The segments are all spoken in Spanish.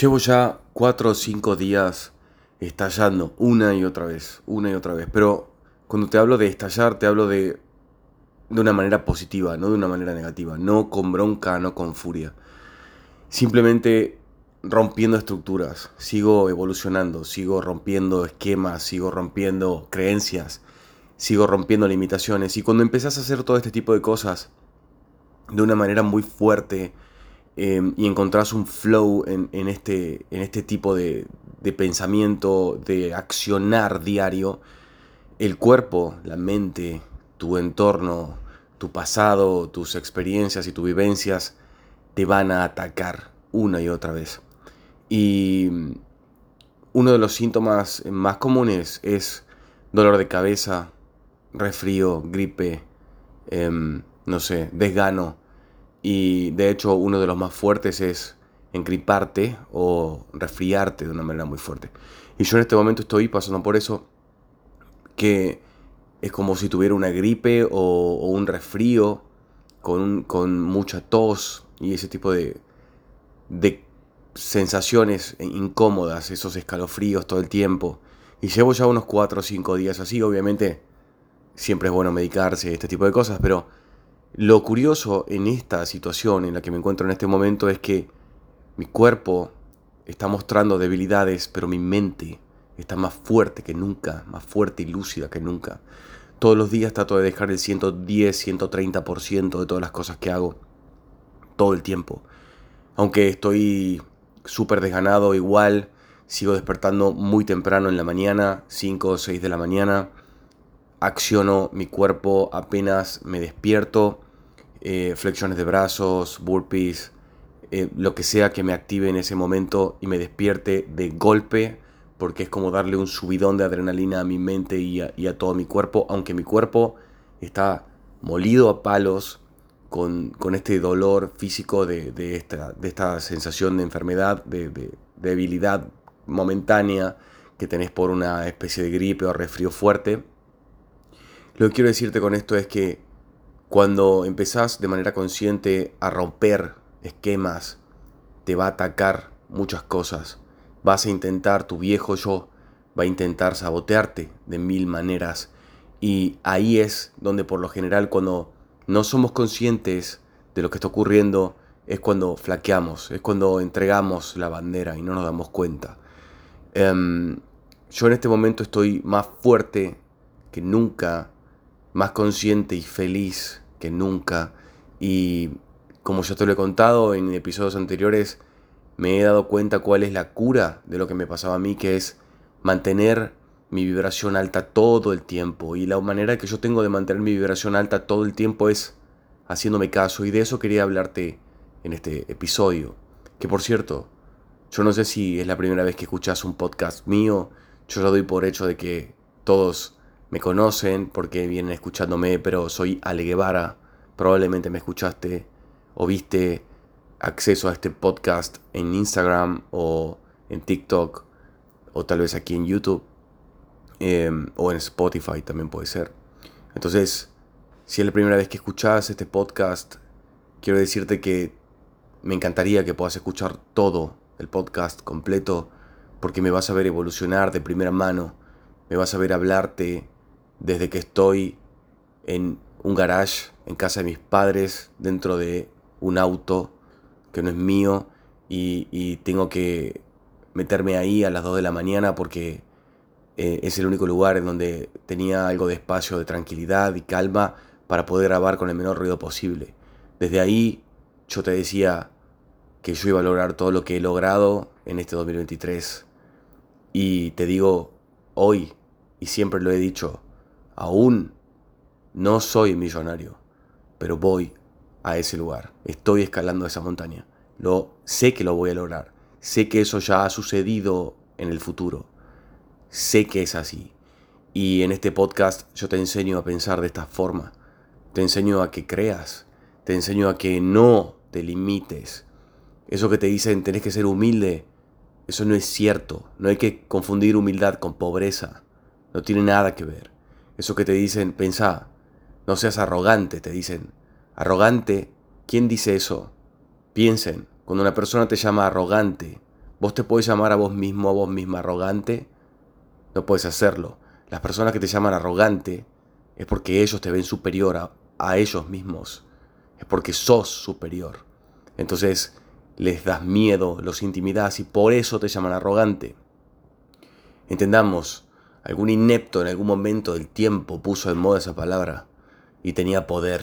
Llevo ya cuatro o cinco días estallando una y otra vez, una y otra vez. Pero cuando te hablo de estallar, te hablo de, de una manera positiva, no de una manera negativa. No con bronca, no con furia. Simplemente rompiendo estructuras. Sigo evolucionando, sigo rompiendo esquemas, sigo rompiendo creencias, sigo rompiendo limitaciones. Y cuando empezás a hacer todo este tipo de cosas de una manera muy fuerte, Em, y encontrás un flow en, este, este tipo de, de, pensamiento, de accionar diario, el cuerpo, la mente, tu entorno, tu pasado, tus experiencias y tus vivencias te van a atacar una y otra vez. Y uno de los síntomas más comunes es dolor de cabeza, resfrío, gripe, em, no sé, desgano y de hecho uno de los más fuertes es engriparte o resfriarte de una manera muy fuerte. Y yo en este momento estoy pasando por eso que es como si tuviera una gripe o, un resfrío con, con, mucha tos y ese tipo de, de sensaciones incómodas, esos escalofríos todo el tiempo. Y llevo ya unos 4 o 5 días así, obviamente siempre es bueno medicarse, este tipo de cosas, pero lo curioso en esta situación en la que me encuentro en este momento es que mi cuerpo está mostrando debilidades, pero mi mente está más fuerte que nunca, más fuerte y lúcida que nunca. Todos los días trato de dejar el 110, 130% de todas las cosas que hago, todo el tiempo. Aunque estoy súper desganado, igual sigo despertando muy temprano en la mañana, 5 o 6 de la mañana acciono mi cuerpo apenas me despierto, eh, flexiones de brazos, burpees, eh, lo que sea que me active en ese momento y me despierte de golpe, porque es como darle un subidón de adrenalina a mi mente y a, todo mi cuerpo, aunque mi cuerpo está molido a palos con, este dolor físico de, esta, de, esta, sensación de enfermedad, de, de debilidad momentánea que tenés por una especie de gripe o resfrío fuerte. Lo que quiero decirte con esto es que cuando empezás de manera consciente a romper esquemas, te va a atacar muchas cosas. Vas a intentar, tu viejo yo va a intentar sabotearte de mil maneras. Y ahí es donde por lo general cuando no somos conscientes de lo que está ocurriendo, es cuando flaqueamos, es cuando entregamos la bandera y no nos damos cuenta. Em, yo en este momento estoy más fuerte que nunca más consciente y feliz que nunca. Y como yo te lo he contado en episodios anteriores, me he dado cuenta cuál es la cura de lo que me pasaba a mí, que es mantener mi vibración alta todo el tiempo. Y la manera que yo tengo de mantener mi vibración alta todo el tiempo es haciéndome caso. Y de eso quería hablarte en este episodio. Que por cierto, yo no sé si es la primera vez que escuchas un podcast mío. Yo ya doy por hecho de que todos me conocen porque vienen escuchándome, pero soy Ale Guevara. Probablemente me escuchaste o viste acceso a este podcast en Instagram o en TikTok o tal vez aquí en YouTube em, o en Spotify también puede ser. Entonces, si es la primera vez que escuchas este podcast, quiero decirte que me encantaría que puedas escuchar todo el podcast completo porque me vas a ver evolucionar de primera mano, me vas a ver hablarte desde que estoy en un garage en casa de mis padres, dentro de un auto que no es mío y, tengo que meterme ahí a las 2 de la mañana porque eh, es el único lugar en donde tenía algo de espacio de tranquilidad y calma para poder grabar con el menor ruido posible. Desde ahí yo te decía que yo iba a lograr todo lo que he logrado en este 2023 y te digo hoy y siempre lo he dicho, Aún no soy millonario, pero voy a ese lugar. Estoy escalando esa montaña. Lo sé que lo voy a lograr. Sé que eso ya ha sucedido en el futuro. Sé que es así. Y en este podcast yo te enseño a pensar de esta forma. Te enseño a que creas. Te enseño a que no te limites. Eso que te dicen tenés que ser humilde, eso no es cierto. No hay que confundir humildad con pobreza. No tiene nada que ver. Eso que te dicen, pensá, no seas arrogante, te dicen. Arrogante, ¿quién dice eso? Piensen, cuando una persona te llama arrogante, Vos te puedes llamar a vos mismo, a vos misma arrogante. No puedes hacerlo. Las personas que te llaman arrogante es porque ellos te ven superior a ellos mismos. Es porque sos superior. Entonces les das miedo, los intimidas y por eso te llaman arrogante. Entendamos, algún inepto en algún momento del tiempo puso en moda esa palabra y tenía poder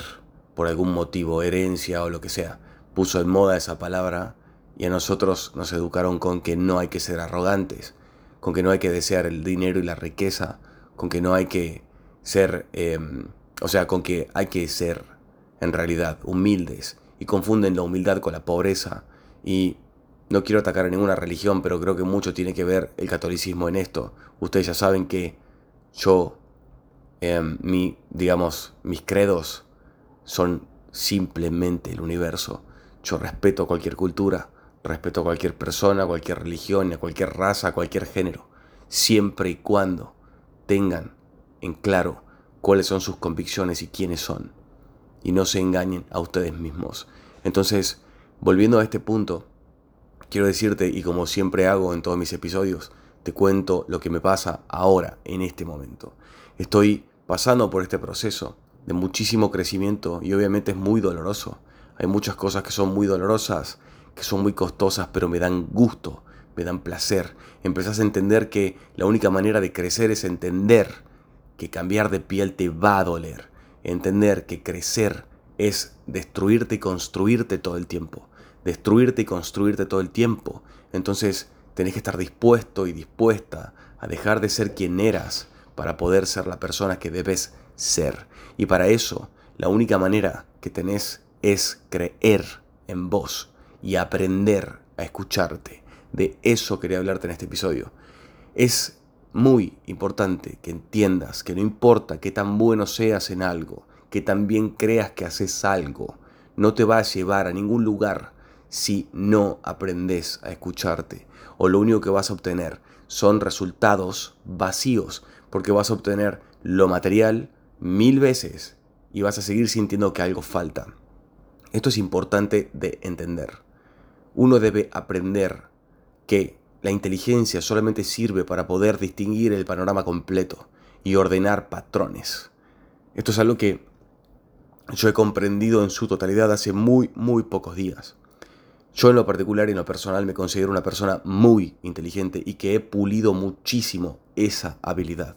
por algún motivo, herencia o lo que sea. Puso en moda esa palabra y a nosotros nos educaron con que no hay que ser arrogantes, con que no hay que desear el dinero y la riqueza, con que no hay que ser, em, o sea, con que hay que ser en realidad humildes y confunden la humildad con la pobreza y no quiero atacar a ninguna religión, pero creo que mucho tiene que ver el catolicismo en esto. Ustedes ya saben que yo, em, mi, digamos, mis credos son simplemente el universo. Yo respeto cualquier cultura, respeto a cualquier persona, cualquier religión, a cualquier raza, a cualquier género, siempre y cuando tengan en claro cuáles son sus convicciones y quiénes son, y no se engañen a ustedes mismos. Entonces, volviendo a este punto, quiero decirte, y como siempre hago en todos mis episodios, te cuento lo que me pasa ahora, en este momento. Estoy pasando por este proceso de muchísimo crecimiento y obviamente es muy doloroso. Hay muchas cosas que son muy dolorosas que son muy costosas, pero me dan gusto, me dan placer. Empezás a entender que la única manera de crecer es entender que cambiar de piel te va a doler. Entender que crecer es destruirte y construirte todo el tiempo. Destruirte y construirte todo el tiempo. Entonces tenés que estar dispuesto y dispuesta a dejar de ser quien eras para poder ser la persona que debes ser. Y para eso, la única manera que tenés es creer en vos y aprender a escucharte. De eso quería hablarte en este episodio. Es muy importante que entiendas que no importa qué tan bueno seas en algo, que tan bien creas que haces algo, no te va a llevar a ningún lugar si no aprendes a escucharte. O lo único que vas a obtener son resultados vacíos, porque vas a obtener lo material mil veces y vas a seguir sintiendo que algo falta. Esto es importante de entender uno debe aprender que la inteligencia solamente sirve para poder distinguir el panorama completo y ordenar patrones. Esto es algo que yo he comprendido en su totalidad hace muy, muy pocos días. Yo en lo particular y en lo personal me considero una persona muy inteligente y que he pulido muchísimo esa habilidad.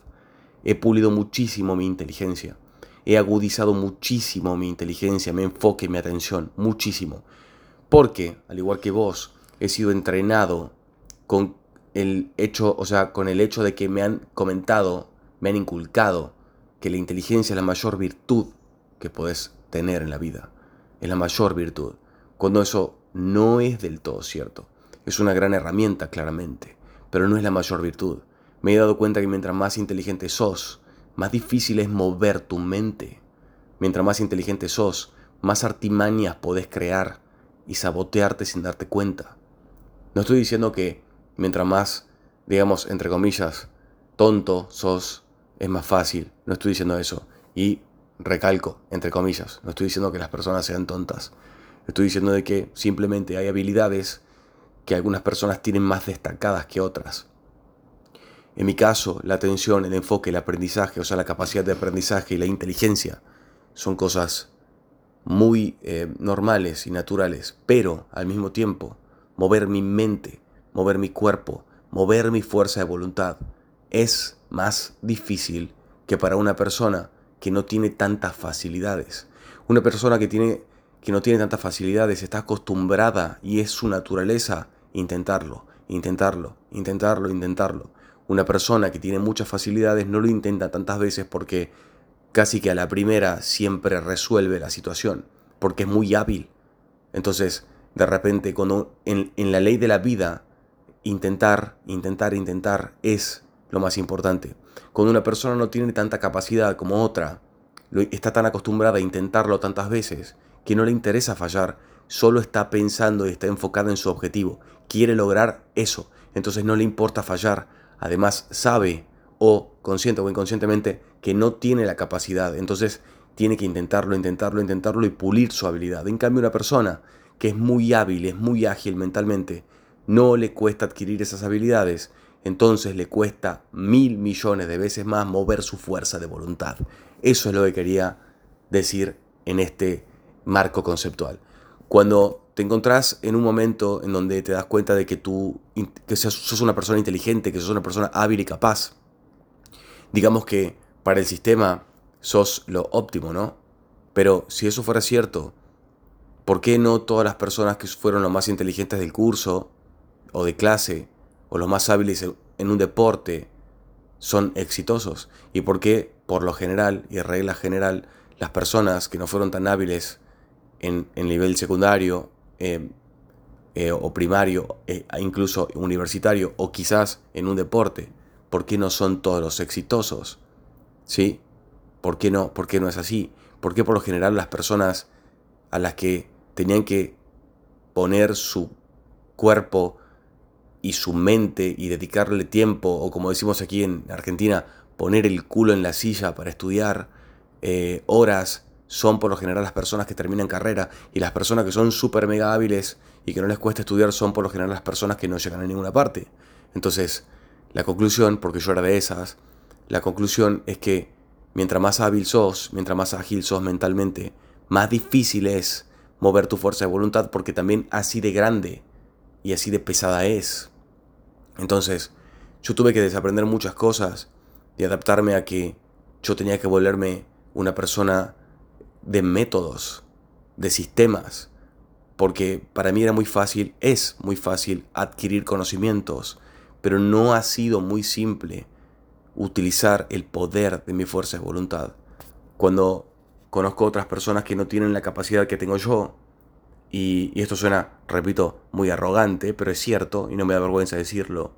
He pulido muchísimo mi inteligencia. He agudizado muchísimo mi inteligencia, mi enfoque, mi atención, muchísimo. Porque, al igual que vos, he sido entrenado con el hecho, o sea, con el hecho de que me han comentado, me han inculcado que la inteligencia es la mayor virtud que podés tener en la vida. Es la mayor virtud. Cuando eso no es del todo cierto. Es una gran herramienta, claramente, pero no es la mayor virtud. Me he dado cuenta que mientras más inteligente sos, más difícil es mover tu mente. Mientras más inteligente sos, más artimañas podés crear y sabotearte sin darte cuenta. No estoy diciendo que mientras más, digamos, entre comillas, tonto sos, es más fácil. No estoy diciendo eso. Y recalco, entre comillas, no estoy diciendo que las personas sean tontas. Estoy diciendo de que simplemente hay habilidades que algunas personas tienen más destacadas que otras. En mi caso, la atención, el enfoque, el aprendizaje, o sea, la capacidad de aprendizaje y la inteligencia son cosas muy eh, normales y naturales, pero al mismo tiempo mover mi mente, mover mi cuerpo, mover mi fuerza de voluntad es más difícil que para una persona que no tiene tantas facilidades. Una persona que, tiene, que no tiene tantas facilidades está acostumbrada y es su naturaleza intentarlo, intentarlo, intentarlo, intentarlo. Una persona que tiene muchas facilidades no lo intenta tantas veces porque casi que a la primera siempre resuelve la situación, porque es muy hábil. Entonces, de repente, cuando en, la ley de la vida, intentar, intentar, intentar es lo más importante. Cuando una persona no tiene tanta capacidad como otra, está tan acostumbrada a intentarlo tantas veces, que no le interesa fallar, solo está pensando y está enfocada en su objetivo, quiere lograr eso, entonces no le importa fallar, además sabe o consciente o inconscientemente que no tiene la capacidad. Entonces tiene que intentarlo, intentarlo, intentarlo y pulir su habilidad. En cambio, una persona que es muy hábil, es muy ágil mentalmente, no le cuesta adquirir esas habilidades, entonces le cuesta mil millones de veces más mover su fuerza de voluntad. Eso es lo que quería decir en este marco conceptual. Cuando te encontrás en un momento en donde te das cuenta de que tú que sos una persona inteligente, que sos una persona hábil y capaz, digamos que para el sistema sos lo óptimo, ¿no? Pero si eso fuera cierto, ¿por qué no todas las personas que fueron los más inteligentes del curso o de clase o los más hábiles en un deporte son exitosos? ¿Y por qué, por lo general y regla general, las personas que no fueron tan hábiles en, el nivel secundario eh, eh, o primario, e incluso universitario, o quizás en un deporte, ¿por qué no son todos los exitosos? ¿Sí? ¿Por qué no? ¿Por qué no es así? ¿Por qué por lo general las personas a las que tenían que poner su cuerpo y su mente y dedicarle tiempo, o como decimos aquí en Argentina, poner el culo en la silla para estudiar eh, horas, son por lo general las personas que terminan carrera y las personas que son súper mega hábiles y que no les cuesta estudiar son por lo general las personas que no llegan a ninguna parte. Entonces, la conclusión, porque yo era de esas, la conclusión es que mientras más hábil sos, mientras más ágil sos mentalmente, más difícil es mover tu fuerza de voluntad porque también así de grande y así de pesada es. Entonces, yo tuve que desaprender muchas cosas y adaptarme a que yo tenía que volverme una persona de métodos, de sistemas, porque para mí era muy fácil, es muy fácil adquirir conocimientos, pero no ha sido muy simple utilizar el poder de mi fuerza de voluntad. Cuando conozco otras personas que no tienen la capacidad que tengo yo, y, esto suena, repito, muy arrogante, pero es cierto, y no me da vergüenza decirlo,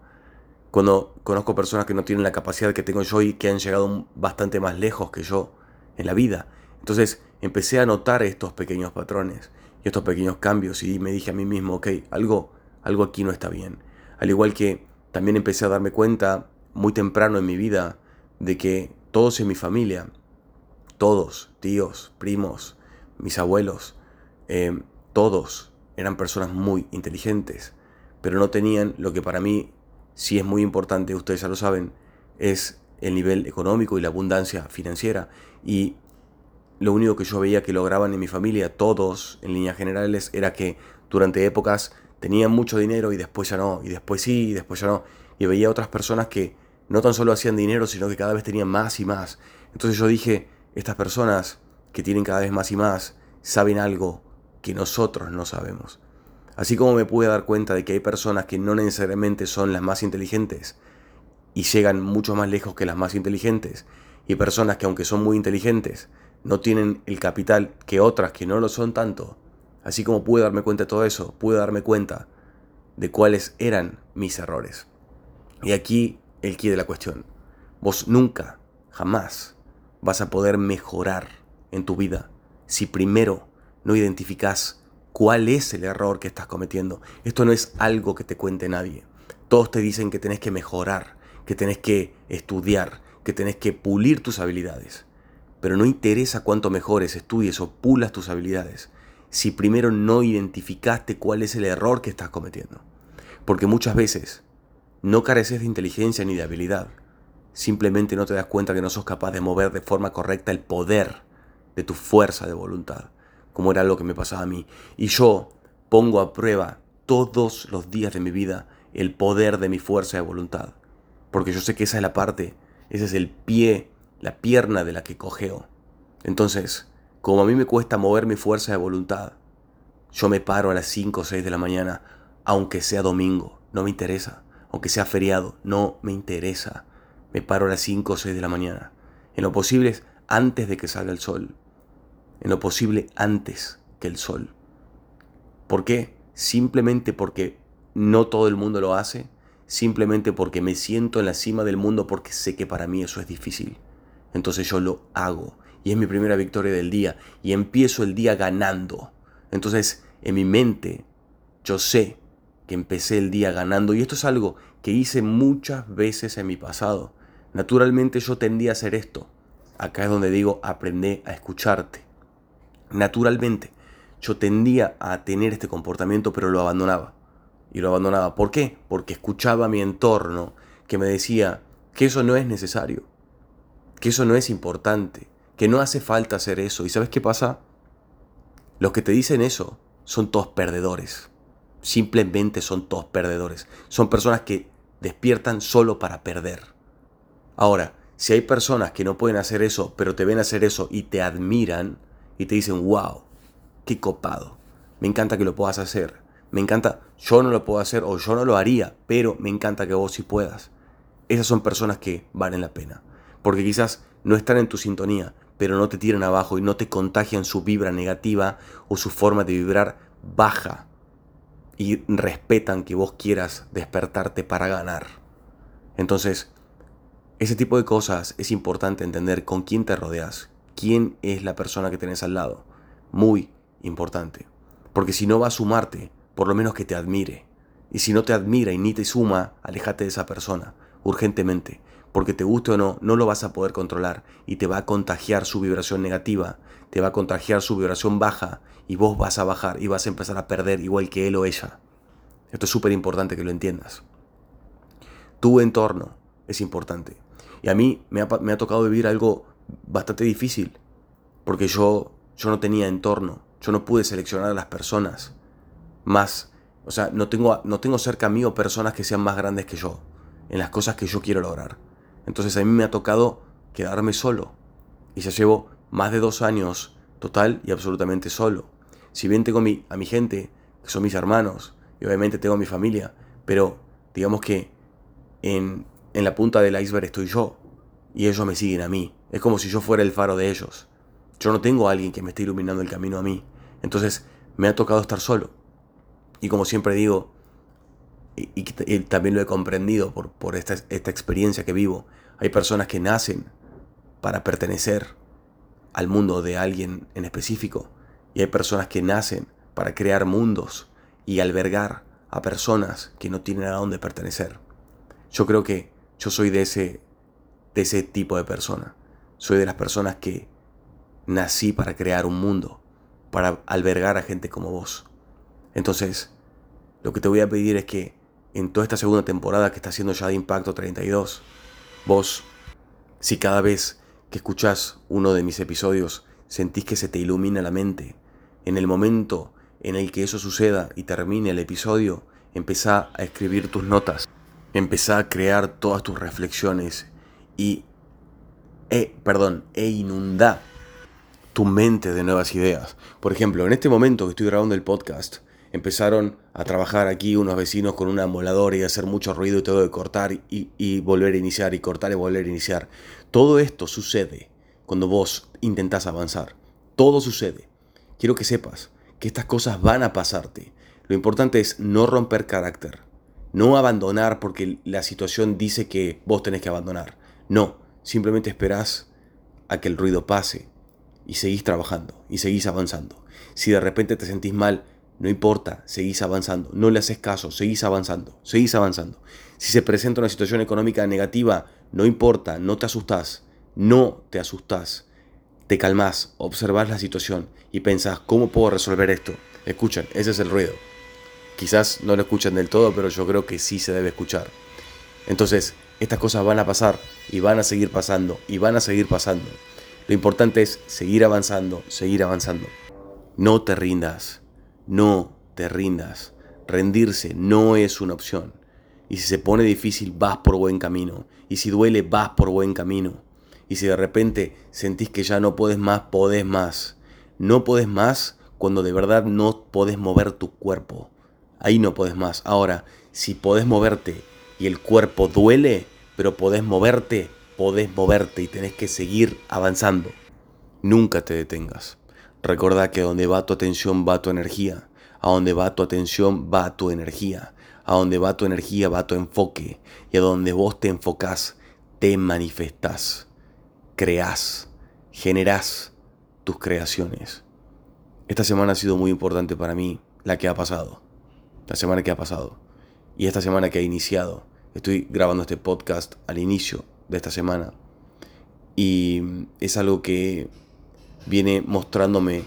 cuando conozco personas que no tienen la capacidad que tengo yo y que han llegado bastante más lejos que yo en la vida, entonces empecé a notar estos pequeños patrones y estos pequeños cambios y me dije a mí mismo, ok, algo, algo aquí no está bien. Al igual que también empecé a darme cuenta muy temprano en mi vida de que todos en mi familia, todos, tíos, primos, mis abuelos, eh, todos eran personas muy inteligentes, pero no tenían lo que para mí sí es muy importante, ustedes ya lo saben, es el nivel económico y la abundancia financiera. Y lo único que yo veía que lograban en mi familia, todos en líneas generales, era que durante épocas tenían mucho dinero y después ya no, y después sí, y después ya no. Y veía otras personas que no tan solo hacían dinero, sino que cada vez tenían más y más. Entonces yo dije, estas personas que tienen cada vez más y más, saben algo que nosotros no sabemos. Así como me pude dar cuenta de que hay personas que no necesariamente son las más inteligentes y llegan mucho más lejos que las más inteligentes, y personas que aunque son muy inteligentes, no tienen el capital que otras que no lo son tanto. Así como pude darme cuenta de todo eso, pude darme cuenta de cuáles eran mis errores. Y aquí el quid de la cuestión. Vos nunca, jamás vas a poder mejorar en tu vida si primero no identificás cuál es el error que estás cometiendo. Esto no es algo que te cuente nadie. Todos te dicen que tenés que mejorar, que tenés que estudiar, que tenés que pulir tus habilidades pero no interesa cuánto mejores, estudies o pulas tus habilidades si primero no identificaste cuál es el error que estás cometiendo. Porque muchas veces no careces de inteligencia ni de habilidad, simplemente no te das cuenta que no sos capaz de mover de forma correcta el poder de tu fuerza de voluntad, como era lo que me pasaba a mí. Y yo pongo a prueba todos los días de mi vida el poder de mi fuerza de voluntad, porque yo sé que esa es la parte, ese es el pie la pierna de la que cojeo. Entonces, como a mí me cuesta mover mi fuerza de voluntad, yo me paro a las 5 o 6 de la mañana, aunque sea domingo, no me interesa. Aunque sea feriado, no me interesa. Me paro a las 5 o 6 de la mañana. En lo posible antes de que salga el sol. En lo posible antes que el sol. ¿Por qué? Simplemente porque no todo el mundo lo hace. Simplemente porque me siento en la cima del mundo porque sé que para mí eso es difícil entonces yo lo hago. Y es mi primera victoria del día. Y empiezo el día ganando. Entonces, en mi mente, yo sé que empecé el día ganando. Y esto es algo que hice muchas veces en mi pasado. Naturalmente yo tendía a hacer esto. Acá es donde digo, aprende a escucharte. Naturalmente, yo tendía a tener este comportamiento, pero lo abandonaba. y lo abandonaba. ¿Por qué? Porque escuchaba a mi entorno que me decía que eso no es necesario, que eso no es importante, que no hace falta hacer eso. ¿Y sabes qué pasa? Los que te dicen eso son todos perdedores. Simplemente son todos perdedores. Son personas que despiertan solo para perder. Ahora, si hay personas que no pueden hacer eso, pero te ven hacer eso y te admiran y te dicen, wow, qué copado, me encanta que lo puedas hacer, me encanta, yo no lo puedo hacer o yo no lo haría, pero me encanta que vos sí puedas. Esas son personas que valen la pena, porque quizás no están en tu sintonía, pero no te tiran abajo y no te contagian su vibra negativa o su forma de vibrar baja y respetan que vos quieras despertarte para ganar. Entonces, ese tipo de cosas es importante entender con quién te rodeas, quién es la persona que tenés al lado. Muy importante. Porque si no va a sumarte, por lo menos que te admire. Y si no te admira y ni te suma, alejate de esa persona, urgentemente. Porque te guste o no, no lo vas a poder controlar y te va a contagiar su vibración negativa, te va a contagiar su vibración baja y vos vas a bajar y vas a empezar a perder igual que él o ella. Esto es súper importante que lo entiendas. Tu entorno es importante. Y a mí me ha, tocado vivir algo bastante difícil, porque yo, yo no tenía entorno, yo no pude seleccionar a las personas más, o sea, no tengo, no tengo cerca mío personas que sean más grandes que yo, en las cosas que yo quiero lograr. Entonces a mí me ha tocado quedarme solo. Y ya llevo más de dos años total y absolutamente solo. Si bien tengo mi, a mi gente, que son mis hermanos, y obviamente tengo a mi familia, pero digamos que en, en la punta del iceberg estoy yo, y ellos me siguen a mí. Es como si yo fuera el faro de ellos. Yo no tengo a alguien que me esté iluminando el camino a mí. Entonces me ha tocado estar solo. Y como siempre digo, y, también lo he comprendido por, por esta, esta experiencia que vivo, hay personas que nacen para pertenecer al mundo de alguien en específico. Y hay personas que nacen para crear mundos y albergar a personas que no tienen a dónde pertenecer. Yo creo que yo soy de ese, de ese tipo de persona. Soy de las personas que nací para crear un mundo, para albergar a gente como vos. Entonces, lo que te voy a pedir es que en toda esta segunda temporada que está haciendo ya de Impacto 32, vos, si cada vez que escuchás uno de mis episodios sentís que se te ilumina la mente, en el momento en el que eso suceda y termine el episodio, empezá a escribir tus notas, empezá a crear todas tus reflexiones y, e, perdón, e inundá tu mente de nuevas ideas. Por ejemplo, en este momento que estoy grabando el podcast, empezaron a trabajar aquí unos vecinos con una moladora y hacer mucho ruido y todo de cortar y, volver a iniciar y cortar y volver a iniciar. Todo esto sucede cuando vos intentás avanzar. Todo sucede. Quiero que sepas que estas cosas van a pasarte. Lo importante es no romper carácter. No abandonar porque la situación dice que vos tenés que abandonar. No, simplemente esperás a que el ruido pase y seguís trabajando y seguís avanzando. Si de repente te sentís mal, no importa, seguís avanzando, no le haces caso, seguís avanzando, seguís avanzando. Si se presenta una situación económica negativa, no importa, no te asustás, no te asustás. Te calmás, observás la situación y pensás, ¿cómo puedo resolver esto? Escuchan, ese es el ruido. Quizás no lo escuchan del todo, pero yo creo que sí se debe escuchar. Entonces, estas cosas van a pasar y van a seguir pasando y van a seguir pasando. Lo importante es seguir avanzando, seguir avanzando. No te rindas. No te rindas. Rendirse no es una opción. Y si se pone difícil, vas por buen camino. Y si duele, vas por buen camino. Y si de repente sentís que ya no puedes más, podés más. No podés más cuando de verdad no podés mover tu cuerpo. Ahí no podés más. Ahora, si podés moverte y el cuerpo duele, pero podés moverte, podés moverte y tenés que seguir avanzando. Nunca te detengas. Recuerda que donde va tu atención va tu energía. A donde va tu atención va tu energía. A donde va tu energía va tu enfoque. Y a donde vos te enfocás, te manifestás. Creás. Generás tus creaciones. Esta semana ha sido muy importante para mí, la que ha pasado. La semana que ha pasado. Y esta semana que ha iniciado. Estoy grabando este podcast al inicio de esta semana. Y es algo que viene mostrándome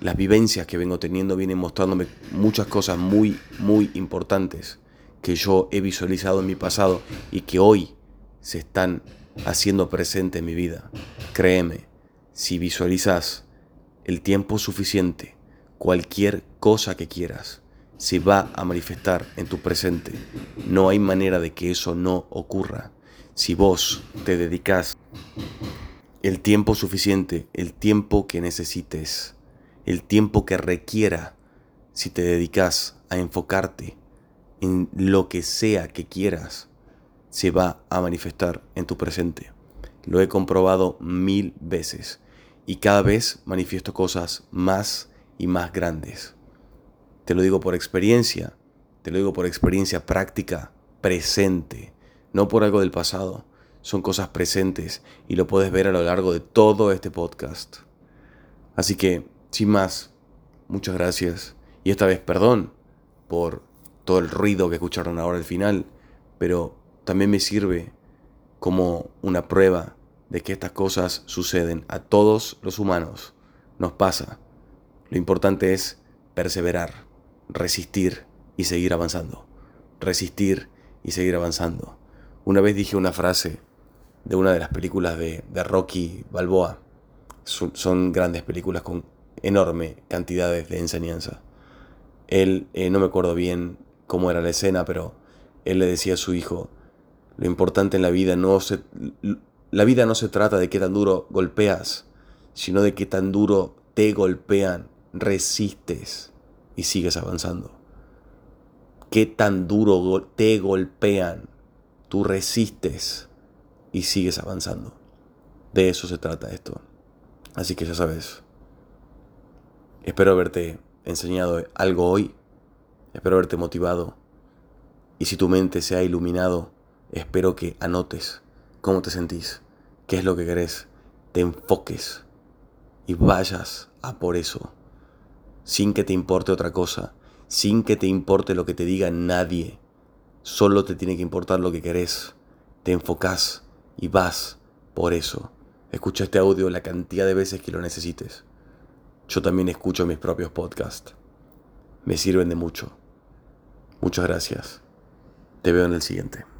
las vivencias que vengo teniendo, viene mostrándome muchas cosas muy, muy importantes que yo he visualizado en mi pasado y que hoy se están haciendo presente en mi vida. Créeme, si visualizas el tiempo suficiente, cualquier cosa que quieras, se va a manifestar en tu presente. No hay manera de que eso no ocurra. Si vos te dedicas el tiempo suficiente, el tiempo que necesites, el tiempo que requiera, si te dedicas a enfocarte en lo que sea que quieras, se va a manifestar en tu presente. Lo he comprobado mil veces y cada vez manifiesto cosas más y más grandes. Te lo digo por experiencia, te lo digo por experiencia práctica, presente, no por algo del pasado. Son cosas presentes y lo puedes ver a lo largo de todo este podcast. Así que, sin más, muchas gracias. Y esta vez perdón por todo el ruido que escucharon ahora al final, pero también me sirve como una prueba de que estas cosas suceden a todos los humanos. Nos pasa. Lo importante es perseverar, resistir y seguir avanzando. Resistir y seguir avanzando. Una vez dije una frase de una de las películas de, Rocky Balboa. Son, grandes películas con enorme cantidades de enseñanza. Él, eh, no me acuerdo bien cómo era la escena, pero él le decía a su hijo, lo importante en la vida no se, la vida no se trata de qué tan duro golpeas, sino de qué tan duro te golpean, resistes y sigues avanzando. Qué tan duro te golpean, tú resistes y sigues avanzando. De eso se trata esto. Así que ya sabes. Espero haberte enseñado algo hoy. Espero haberte motivado. Y si tu mente se ha iluminado, espero que anotes cómo te sentís, qué es lo que querés, te enfoques y vayas a por eso, sin que te importe otra cosa, sin que te importe lo que te diga nadie. Solo te tiene que importar lo que querés. Te enfocás y vas por eso. Escucha este audio la cantidad de veces que lo necesites. Yo también escucho mis propios podcasts. Me sirven de mucho. Muchas gracias. Te veo en el siguiente.